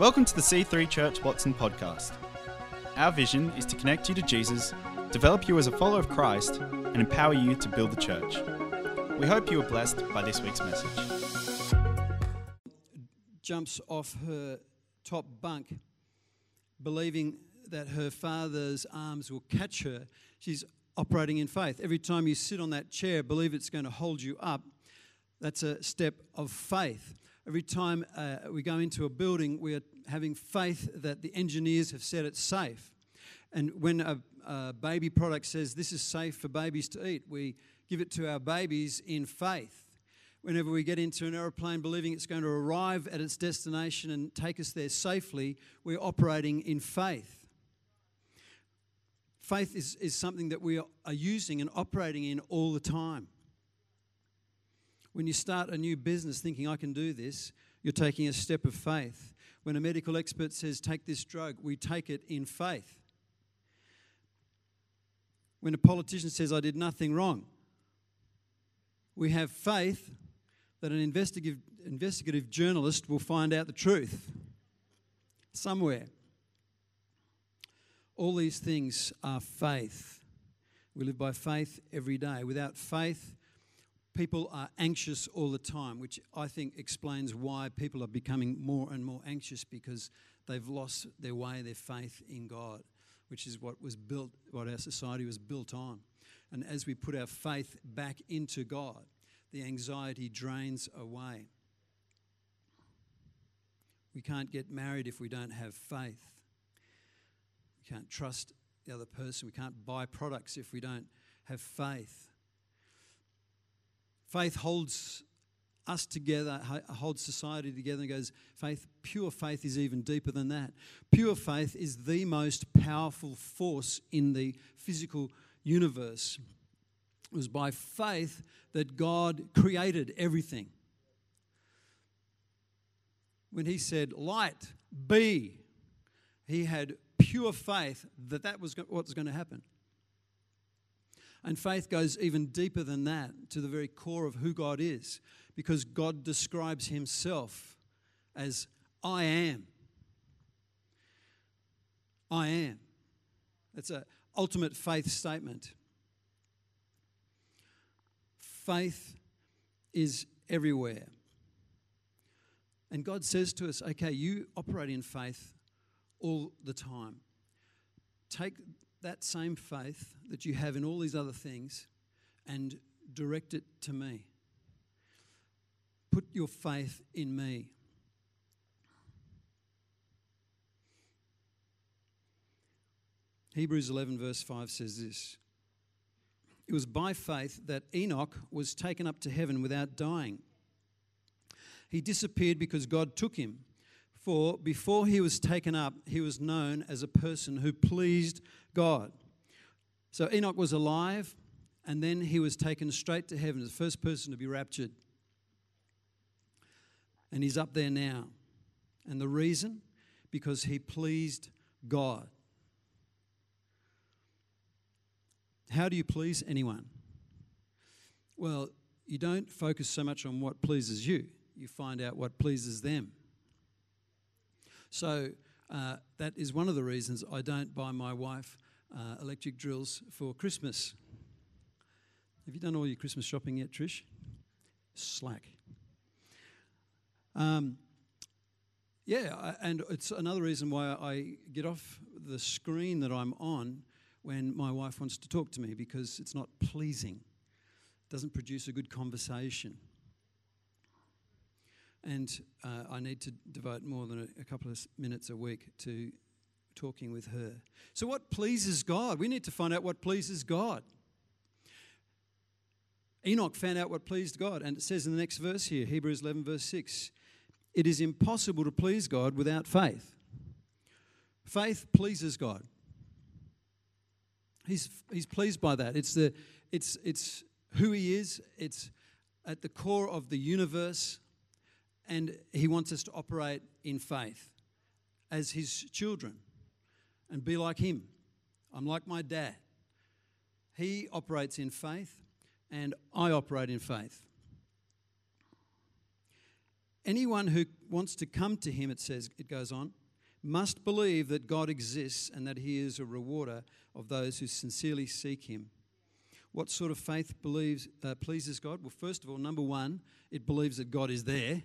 Welcome to the C3 Church Watson podcast. Our vision is to connect you to Jesus, develop you as a follower of Christ, and empower you to build the church. We hope you are blessed by this week's message. jumps off her top bunk, believing that her father's arms will catch her. She's operating in faith. Every time you sit on that chair, believe it's going to hold you up. That's a step of faith. Every time uh, we go into a building, we are having faith that the engineers have said it's safe. And when a, a baby product says this is safe for babies to eat, we give it to our babies in faith whenever we get into an aeroplane believing it's going to arrive at its destination and take us there safely, we're operating in faith. Faith is, is something that we are using and operating in all the time. When you start a new business thinking, I can do this, you're taking a step of faith. When a medical expert says, take this drug, we take it in faith. When a politician says, I did nothing wrong, we have faith that an investigative, investigative journalist will find out the truth somewhere. All these things are faith. We live by faith every day. Without faith, people are anxious all the time, which I think explains why people are becoming more and more anxious because they've lost their way, their faith in God, which is what was built, what our society was built on. And as we put our faith back into God, the anxiety drains away. We can't get married if we don't have faith. We can't trust the other person. We can't buy products if we don't have faith. Faith holds us together, holds society together, and goes, faith, pure faith is even deeper than that. Pure faith is the most powerful force in the physical universe. It was by faith that God created everything. When He said, Light, be, He had pure faith that that was what was going to happen. And faith goes even deeper than that to the very core of who God is, because God describes Himself as I am. I am. That's an ultimate faith statement. Faith is everywhere. And God says to us, okay, you operate in faith all the time. Take that same faith that you have in all these other things and direct it to me. Put your faith in me. Hebrews 11, verse 5 says this It was by faith that Enoch was taken up to heaven without dying. He disappeared because God took him. For before he was taken up, he was known as a person who pleased God. So Enoch was alive, and then he was taken straight to heaven the first person to be raptured. And he's up there now. And the reason? Because he pleased God. How do you please anyone? Well, you don't focus so much on what pleases you, you find out what pleases them. So uh, that is one of the reasons I don't buy my wife uh, electric drills for Christmas. Have you done all your Christmas shopping yet, Trish? Slack. Um, yeah, and it's another reason why I get off the screen that I'm on when my wife wants to talk to me because it's not pleasing. It doesn't produce a good conversation and uh, I need to devote more than a, a, couple of minutes a week to talking with her. So, what pleases God? We need to find out what pleases God. Enoch found out what pleased God, and it says in the next verse here, Hebrews 11, verse 6, it is impossible to please God without faith. Faith pleases God. He's, he's pleased by that. It's, the, it's, it's who He is, it's at the core of the universe and He wants us to operate in faith as His children and be like Him. I'm like my dad. He operates in faith, and I operate in faith. Anyone who wants to come to him, it says, it goes on, must believe that God exists and that he is a rewarder of those who sincerely seek him. What sort of faith believes, uh, pleases God? Well, first of all, number one, it believes that God is there.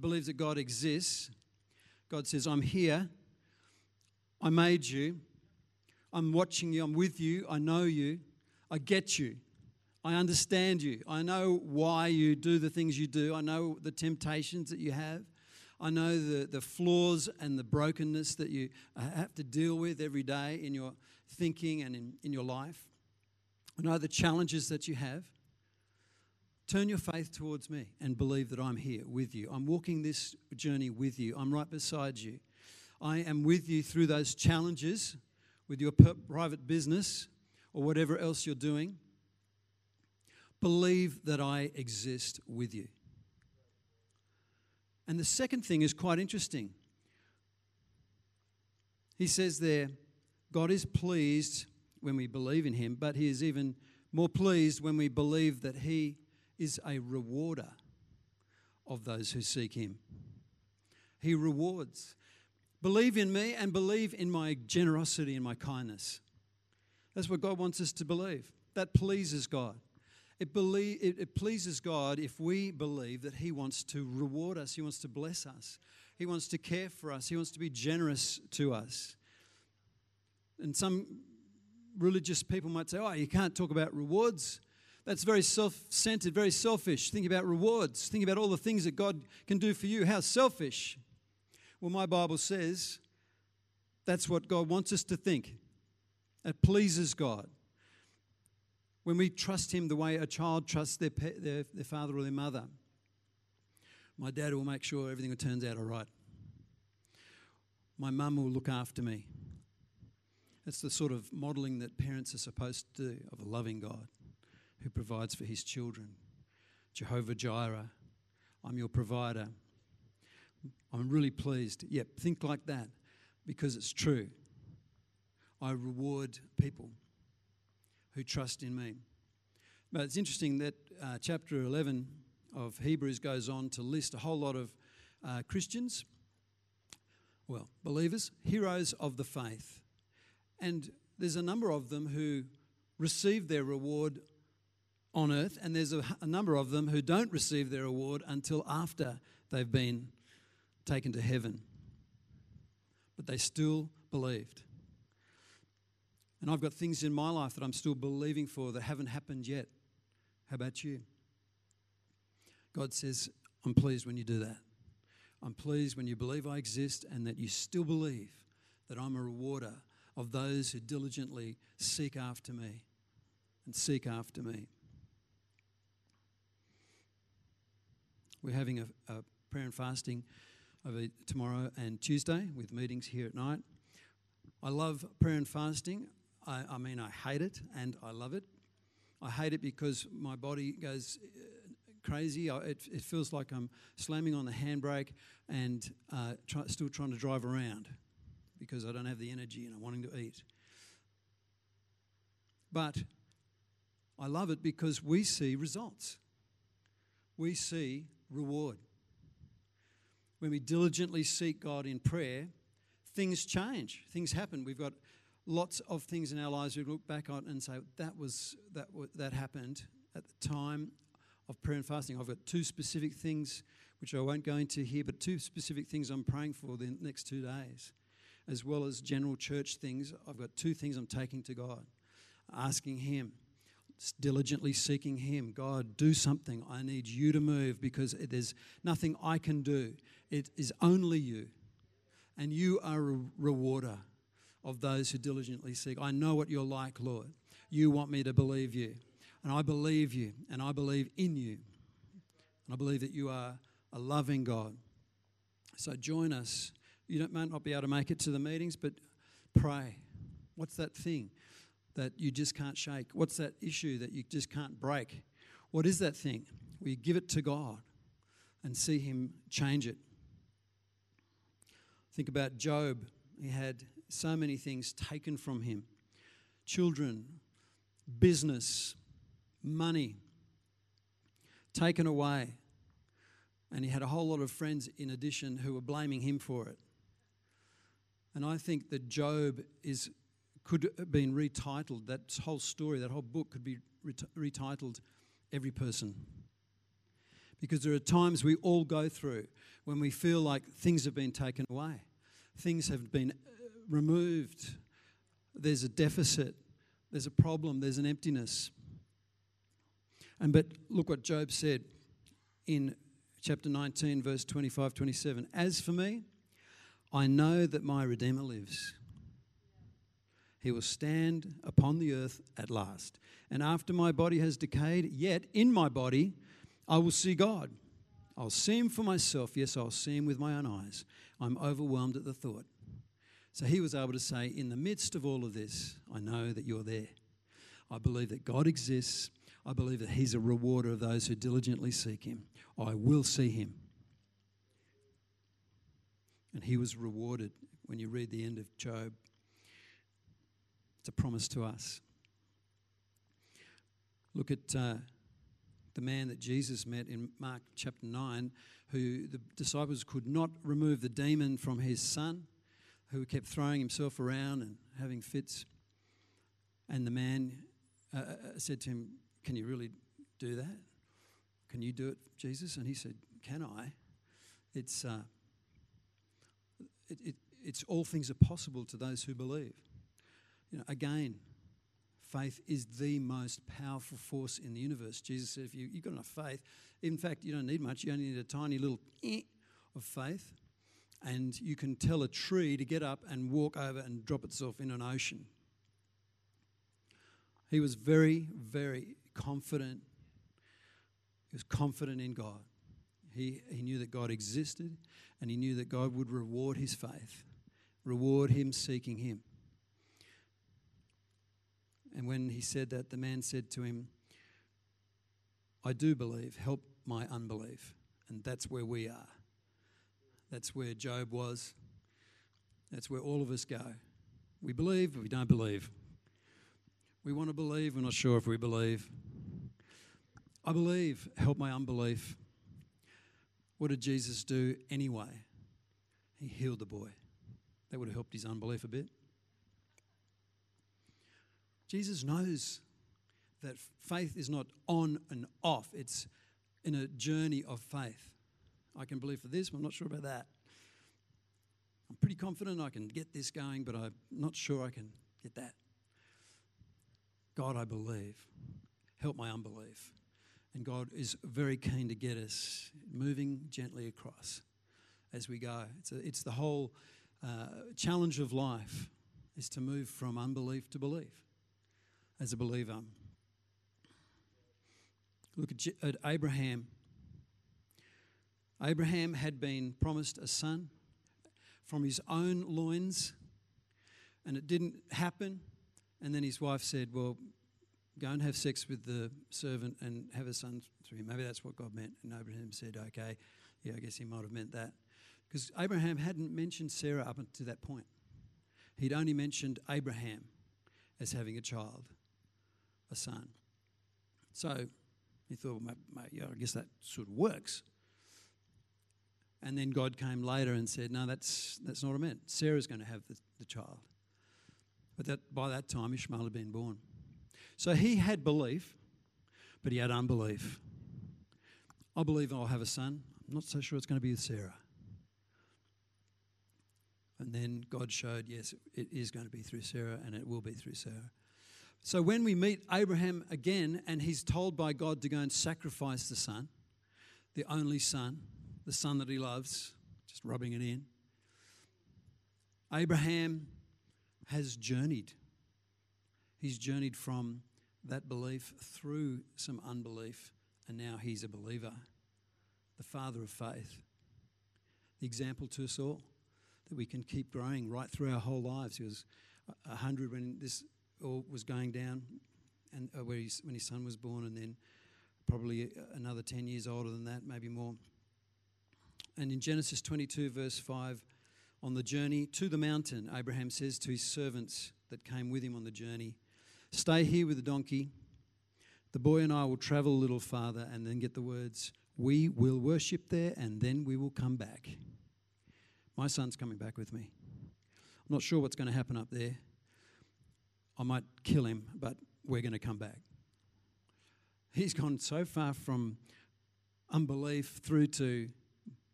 Believes that God exists. God says, I'm here. I made you. I'm watching you. I'm with you. I know you. I get you. I understand you. I know why you do the things you do. I know the temptations that you have. I know the, the flaws and the brokenness that you uh, have to deal with every day in your thinking and in, in your life. I know the challenges that you have. Turn your faith towards me and believe that I'm here with you. I'm walking this journey with you. I'm right beside you. I am with you through those challenges with your private business or whatever else you're doing. Believe that I exist with you. And the second thing is quite interesting. He says there, God is pleased when we believe in Him, but He is even more pleased when we believe that He is a rewarder of those who seek Him. He rewards. Believe in me and believe in my generosity and my kindness. That's what God wants us to believe. That pleases God. It, believe, it, it pleases God if we believe that He wants to reward us, He wants to bless us, He wants to care for us, He wants to be generous to us. And some religious people might say, oh, you can't talk about rewards. That's very self centered, very selfish. Think about rewards. Think about all the things that God can do for you. How selfish. Well, my Bible says that's what God wants us to think. It pleases God. When we trust Him the way a child trusts their, their, their father or their mother, my dad will make sure everything turns out all right. My mum will look after me. That's the sort of modeling that parents are supposed to do of a loving God who provides for his children. Jehovah Jireh, I'm your provider. I'm really pleased. Yep, think like that because it's true. I reward people who trust in me. But it's interesting that uh, chapter 11 of Hebrews goes on to list a whole lot of uh, Christians, well, believers, heroes of the faith. And there's a number of them who receive their reward on earth, and there's a, a number of them who don't receive their reward until after they've been taken to heaven. But they still believed. And I've got things in my life that I'm still believing for that haven't happened yet. How about you? God says, I'm pleased when you do that. I'm pleased when you believe I exist and that you still believe that I'm a rewarder of those who diligently seek after me and seek after me. We're having a, a prayer and fasting over tomorrow and Tuesday with meetings here at night. I love prayer and fasting. I, I mean, I hate it and I love it. I hate it because my body goes uh, crazy. I, it, it, feels like I'm slamming on the handbrake and uh, try, still trying to drive around because I don't have the energy and I'm wanting to eat. But I love it because we see results. We see reward. When we diligently seek God in prayer, things change, things happen. We've got lots of things in our lives we look back on and say that was that that happened at the time of prayer and fasting. I've got two specific things which I won't go into here, but two specific things I'm praying for the next two days, as well as general church things. I've got two things I'm taking to God, asking Him, diligently seeking Him. God, do something. I need you to move because there's nothing I can do. It is only you, and you are a rewarder of those who diligently seek. I know what you're like, Lord. You want me to believe you. And I believe you, and I believe in you. And I believe that you are a loving God. So join us. You might not be able to make it to the meetings, but pray. What's that thing that you just can't shake? What's that issue that you just can't break? What is that thing? We give it to God and see Him change it. Think about Job. He had so many things taken from him children, business, money taken away. And he had a whole lot of friends in addition who were blaming him for it. And I think that Job is could have been retitled. That whole story, that whole book could be retitled Every Person. Because there are times we all go through when we feel like things have been taken away, things have been uh, removed, there's a deficit, there's a problem, there's an emptiness. And but look what Job said in chapter 19, verse 25, 27. As for me, I know that my Redeemer lives. He will stand upon the earth at last. And after my body has decayed, yet in my body I will see God. I'll see him for myself. Yes, I'll see him with my own eyes. I'm overwhelmed at the thought. So he was able to say, In the midst of all of this, I know that you're there. I believe that God exists. I believe that he's a rewarder of those who diligently seek him. I will see him. And he was rewarded when you read the end of Job. A promise to us. Look at uh, the man that Jesus met in Mark chapter 9, who the disciples could not remove the demon from his son, who kept throwing himself around and having fits. And the man uh, uh said to him, Can you really do that? Can you do it, Jesus? And he said, Can I? It's, uh, it, it, it's all things are possible to those who believe. You know, again, faith is the most powerful force in the universe. Jesus said, if you, you've got enough faith, in fact, you don't need much, you only need a tiny little eh of faith, and you can tell a tree to get up and walk over and drop itself in an ocean. He was very, very confident. He was confident in God. He, he knew that God existed and he knew that God would reward his faith, reward him seeking him. And when he said that, the man said to him, I do believe, help my unbelief. And that's where we are. That's where Job was. That's where all of us go. We believe, but we don't believe. We want to believe, we're not sure if we believe. I believe, help my unbelief. What did Jesus do anyway? He healed the boy. That would have helped his unbelief a bit. Jesus knows that faith is not on and off, it's in a journey of faith. I can believe for this, but I'm not sure about that. I'm pretty confident I can get this going, but I'm not sure I can get that. God, I believe. Help my unbelief. And God is very keen to get us moving gently across as we go. It's, a, it's the whole uh, challenge of life is to move from unbelief to belief as a believer. Look at, at Abraham. Abraham had been promised a son from his own loins, and it didn't happen. And then his wife said, Well, go and have sex with the servant and have a son through him. Maybe that's what God meant. And Abraham said, Okay, yeah, I guess he might have meant that. Because Abraham hadn't mentioned Sarah up until that point. He'd only mentioned Abraham as having a child a son. So he thought, well, yeah, I guess that sort of works. And then God came later and said, no, that's, that's not what I meant. Sarah's going to have the, the child. But that, by that time, Ishmael had been born. So he had belief, but he had unbelief. I believe I'll have a son. I'm not so sure it's going to be with Sarah. And then God showed, yes, it is going to be through Sarah, and it will be through Sarah. So when we meet Abraham again and he's told by God to go and sacrifice the son, the only son, the son that he loves, just rubbing it in, Abraham has journeyed. He's journeyed from that belief through some unbelief, and now he's a believer, the father of faith. The example to us all that we can keep growing right through our whole lives. He was 100 when this or was going down, and uh, where when his son was born, and then probably another 10 years older than that, maybe more. And in Genesis 22, verse 5, on the journey to the mountain, Abraham says to his servants that came with him on the journey, Stay here with the donkey. The boy and I will travel a little farther and then get the words, We will worship there and then we will come back. My son's coming back with me. I'm not sure what's going to happen up there. I might kill him, but we're going to come back. He's gone so far from unbelief through to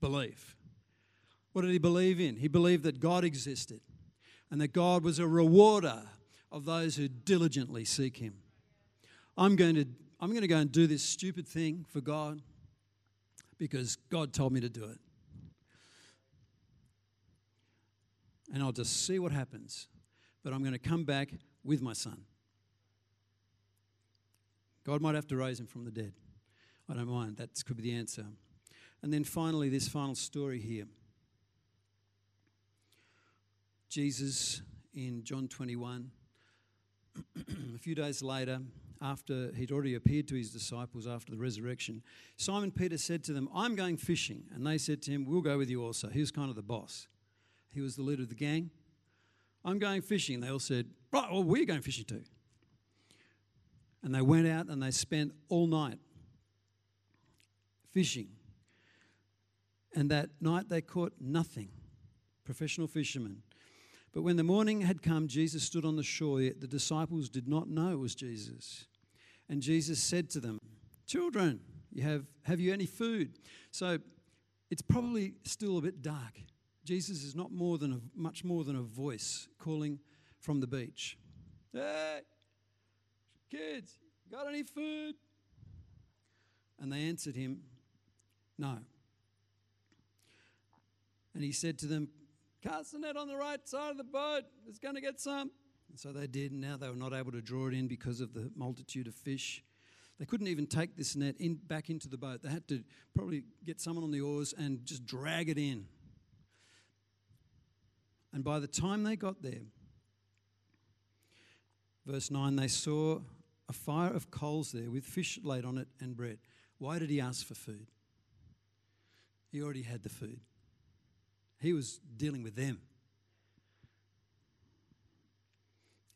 belief. What did he believe in? He believed that God existed and that God was a rewarder of those who diligently seek him. I'm going to, I'm going to go and do this stupid thing for God because God told me to do it. And I'll just see what happens. But I'm going to come back with my son. God might have to raise him from the dead. I don't mind. That could be the answer. And then finally, this final story here. Jesus in John 21, a few days later, after he'd already appeared to his disciples after the resurrection, Simon Peter said to them, I'm going fishing. And they said to him, We'll go with you also. He was kind of the boss, he was the leader of the gang. I'm going fishing. They all said, Right, well, we're going fishing too. And they went out and they spent all night fishing. And that night they caught nothing. Professional fishermen. But when the morning had come, Jesus stood on the shore, yet the disciples did not know it was Jesus. And Jesus said to them, Children, you have, have you any food? So it's probably still a bit dark. Jesus is not more than a, much more than a voice calling from the beach. Hey, kids, got any food? And they answered him, No. And he said to them, Cast the net on the right side of the boat. It's going to get some. And so they did, and now they were not able to draw it in because of the multitude of fish. They couldn't even take this net in, back into the boat. They had to probably get someone on the oars and just drag it in. And by the time they got there, verse 9, they saw a fire of coals there with fish laid on it and bread. Why did he ask for food? He already had the food. He was dealing with them.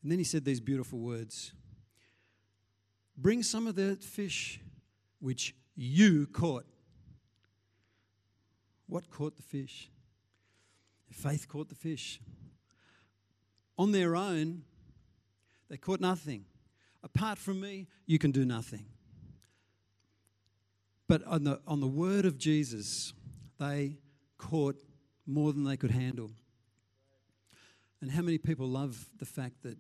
And then he said these beautiful words Bring some of the fish which you caught. What caught the fish? Faith caught the fish. On their own, they caught nothing. Apart from me, you can do nothing. But on the, on the word of Jesus, they caught more than they could handle. And how many people love the fact that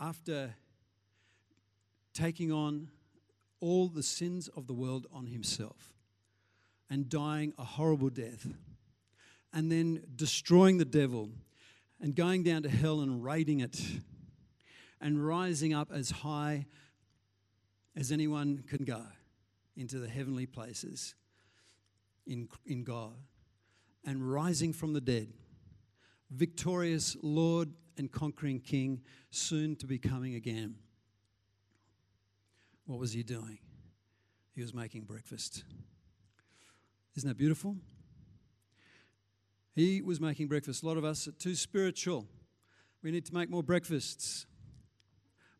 after taking on all the sins of the world on himself and dying a horrible death, and then destroying the devil and going down to hell and raiding it and rising up as high as anyone can go into the heavenly places in, in God and rising from the dead, victorious Lord and conquering King, soon to be coming again. What was he doing? He was making breakfast. Isn't that beautiful? He was making breakfast. A lot of us are too spiritual. We need to make more breakfasts.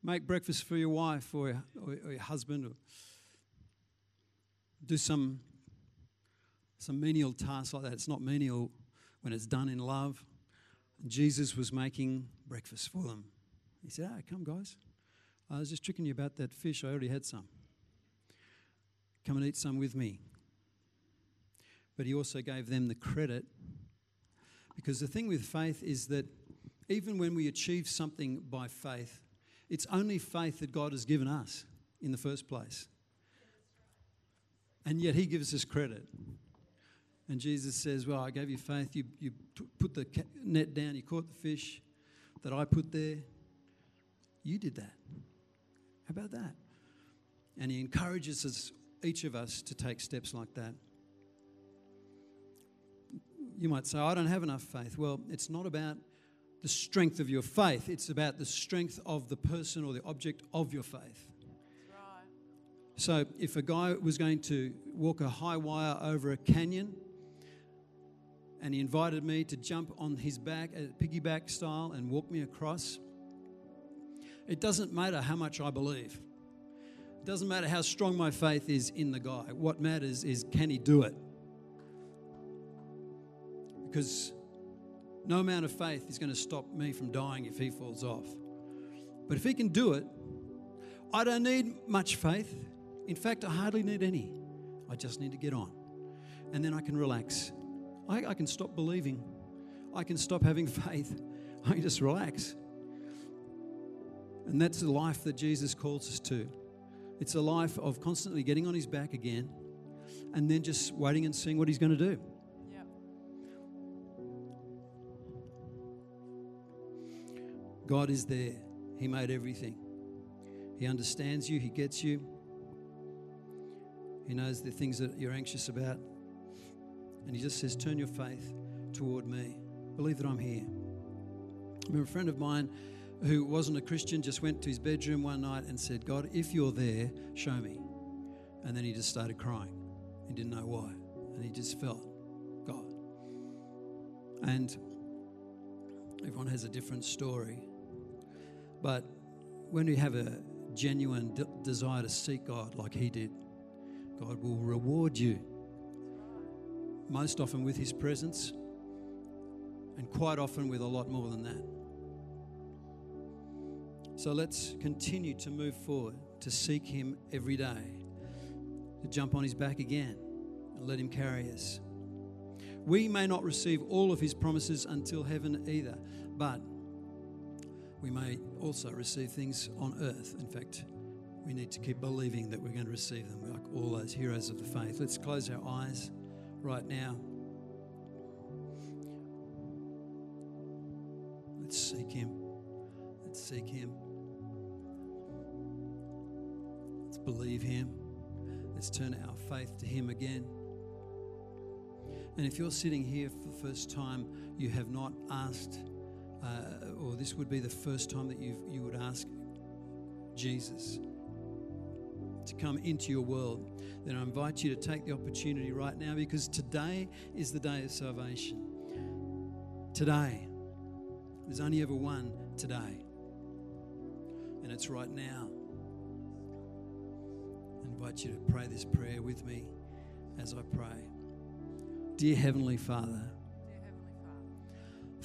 Make breakfast for your wife or your, or your husband, or do some some menial tasks like that. It's not menial when it's done in love. Jesus was making breakfast for them. He said, "Ah, come, guys. I was just tricking you about that fish. I already had some. Come and eat some with me." But he also gave them the credit because the thing with faith is that even when we achieve something by faith, it's only faith that God has given us in the first place. And yet He gives us credit. And Jesus says, Well, I gave you faith. You, you put the net down, you caught the fish that I put there. You did that. How about that? And He encourages us, each of us, to take steps like that. You might say, I don't have enough faith. Well, it's not about the strength of your faith, it's about the strength of the person or the object of your faith. So, if a guy was going to walk a high wire over a canyon and he invited me to jump on his back, piggyback style, and walk me across, it doesn't matter how much I believe. It Doesn't matter how strong my faith is in the guy. What matters is can he do it? Because no amount of faith is going to stop me from dying if he falls off. But if he can do it, I don't need much faith. In fact, I hardly need any. I just need to get on. And then I can relax. I, I can stop believing. I can stop having faith. I can just relax. And that's the life that Jesus calls us to. It's a life of constantly getting on his back again and then just waiting and seeing what he's going to do. God is there. He made everything. He understands you, He gets you. He knows the things that you're anxious about. And He just says, Turn your faith toward me. Believe that I'm here. I remember a friend of mine who wasn't a Christian just went to his bedroom one night and said, God, if you're there, show me. And then he just started crying. He didn't know why. And he just felt God. And everyone has a different story. But when we have a genuine de- desire to seek God like he did, God will reward you. Most often with his presence, and quite often with a lot more than that. So let's continue to move forward, to seek him every day, to jump on his back again and let him carry us. We may not receive all of his promises until heaven either, but we may also receive things on earth. In fact, we need to keep believing that we're going to receive them, like all those heroes of the faith. Let's close our eyes right now. Let's seek Him. Let's seek Him. Let's believe Him. Let's turn our faith to Him again. And if you're sitting here for the first time, you have not asked, uh, or this would be the first time that you you would ask Jesus to come into your world, then I invite you to take the opportunity right now because today is the day of salvation. Today. There's only ever one today. And it's right now. I invite you to pray this prayer with me as I pray. Dear Heavenly Father, Dear Heavenly Father,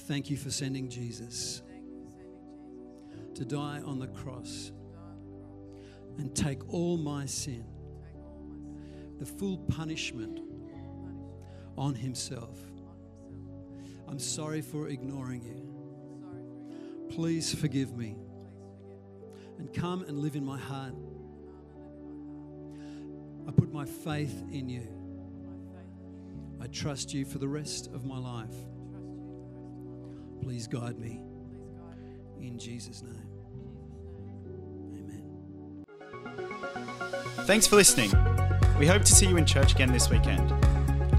thank you for sending Jesus to die on the cross and take all my sin, the full punishment on Himself. I'm sorry for ignoring you. Please forgive me and come and live in my heart. I put. My faith in you. I trust you for the rest of my life. Please guide me. In Jesus' name. Amen. Thanks for listening. We hope to see you in church again this weekend.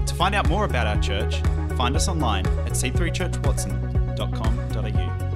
To find out more about our church, find us online at c3churchwatson.com.au.